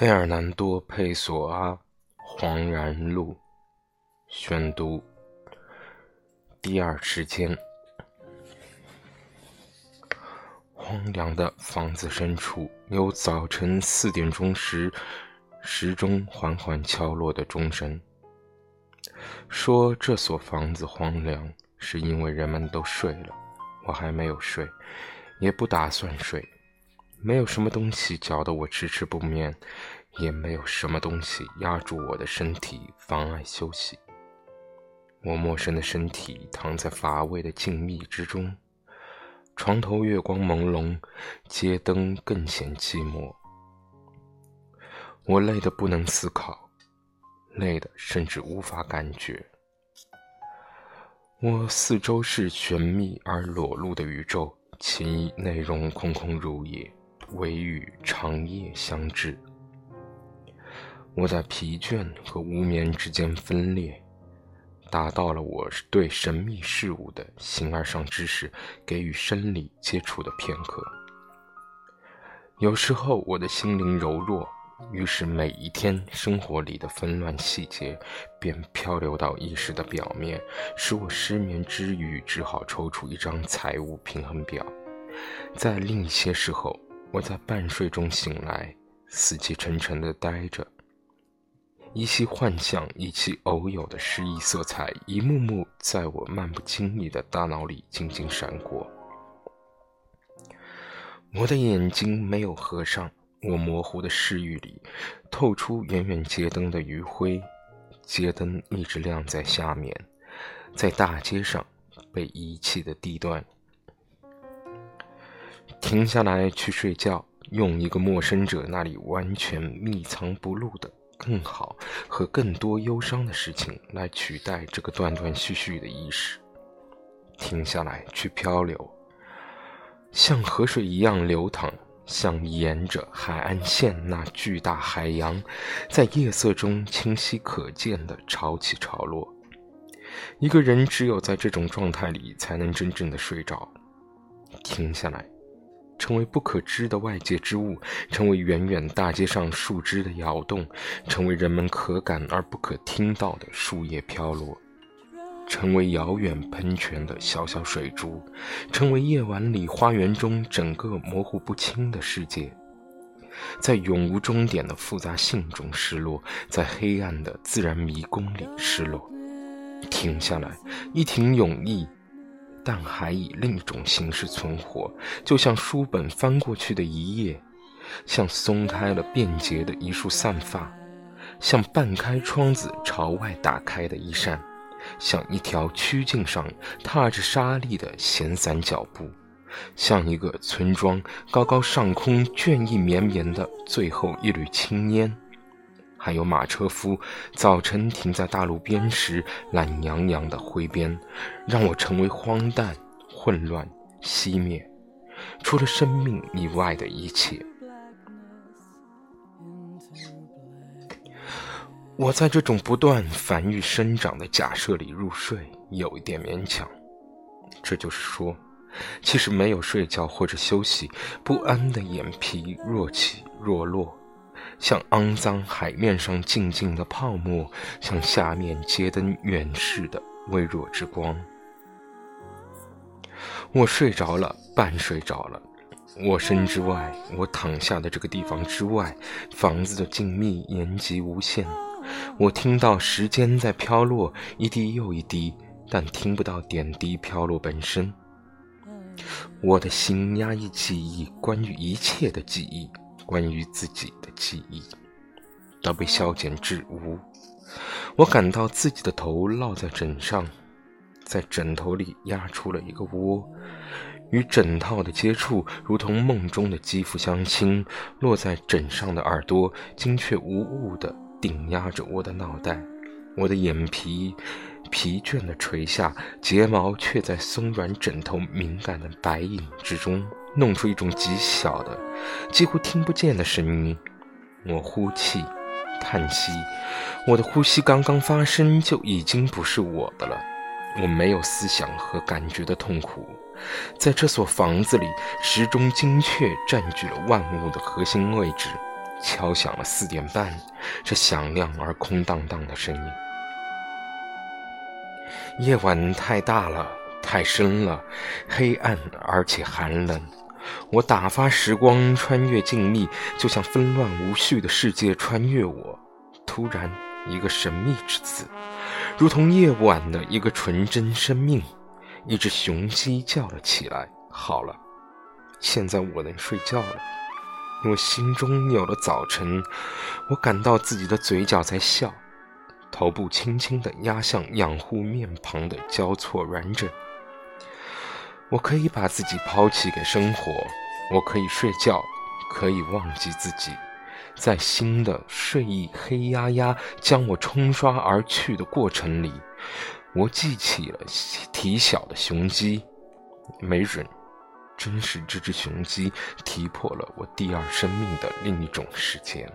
费尔南多·佩索阿《恍然录》宣读。第二时间，荒凉的房子深处，有早晨四点钟时时钟缓缓敲落的钟声。说这所房子荒凉，是因为人们都睡了，我还没有睡，也不打算睡。没有什么东西搅得我迟迟不眠，也没有什么东西压住我的身体，妨碍休息。我陌生的身体躺在乏味的静谧之中，床头月光朦胧，街灯更显寂寞。我累得不能思考，累得甚至无法感觉。我四周是玄秘而裸露的宇宙，其内容空空如也。唯与长夜相知，我在疲倦和无眠之间分裂，达到了我对神秘事物的形而上知识给予生理接触的片刻。有时候我的心灵柔弱，于是每一天生活里的纷乱细节便漂流到意识的表面，使我失眠之余只好抽出一张财务平衡表。在另一些时候。我在半睡中醒来，死气沉沉地呆着。一袭幻象，以其偶有的诗意色彩，一幕幕在我漫不经意的大脑里静静闪过。我的眼睛没有合上，我模糊的视域里透出远远街灯的余晖，街灯一直亮在下面，在大街上被遗弃的地段。停下来去睡觉，用一个陌生者那里完全密藏不露的更好和更多忧伤的事情来取代这个断断续续的意识。停下来去漂流，像河水一样流淌，像沿着海岸线那巨大海洋，在夜色中清晰可见的潮起潮落。一个人只有在这种状态里，才能真正的睡着。停下来。成为不可知的外界之物，成为远远大街上树枝的摇动，成为人们可感而不可听到的树叶飘落，成为遥远喷泉的小小水珠，成为夜晚里花园中整个模糊不清的世界，在永无终点的复杂性中失落，在黑暗的自然迷宫里失落。停下来，一停永逸。但还以另一种形式存活，就像书本翻过去的一页，像松开了便捷的一束散发，像半开窗子朝外打开的一扇，像一条曲径上踏着沙砾的闲散脚步，像一个村庄高高上空倦意绵绵的最后一缕青烟。还有马车夫早晨停在大路边时懒洋洋的挥鞭，让我成为荒诞、混乱、熄灭，除了生命以外的一切。我在这种不断繁育生长的假设里入睡，有一点勉强。这就是说，其实没有睡觉或者休息，不安的眼皮若起若落。像肮脏海面上静静的泡沫，像下面街灯远视的微弱之光。我睡着了，半睡着了。我身之外，我躺下的这个地方之外，房子的静谧延及无限。我听到时间在飘落，一滴又一滴，但听不到点滴飘落本身。我的心压抑记忆，关于一切的记忆。关于自己的记忆，都被消减至无。我感到自己的头落在枕上，在枕头里压出了一个窝，与枕套的接触如同梦中的肌肤相亲。落在枕上的耳朵精确无误地顶压着我的脑袋，我的眼皮疲倦地垂下，睫毛却在松软枕头敏感的白影之中。弄出一种极小的、几乎听不见的声音。我呼气、叹息，我的呼吸刚刚发生就已经不是我的了。我没有思想和感觉的痛苦，在这所房子里，时钟精确占据了万物的核心位置。敲响了四点半，这响亮而空荡荡的声音。夜晚太大了，太深了，黑暗而且寒冷。我打发时光穿越静谧，就像纷乱无序的世界穿越我。突然，一个神秘之子，如同夜晚的一个纯真生命，一只雄鸡叫了起来。好了，现在我能睡觉了，因为心中有了早晨。我感到自己的嘴角在笑，头部轻轻地压向养护面庞的交错软枕。我可以把自己抛弃给生活，我可以睡觉，可以忘记自己，在新的睡意黑压压将我冲刷而去的过程里，我记起了体小的雄鸡，没准，真是这只雄鸡踢破了我第二生命的另一种时间。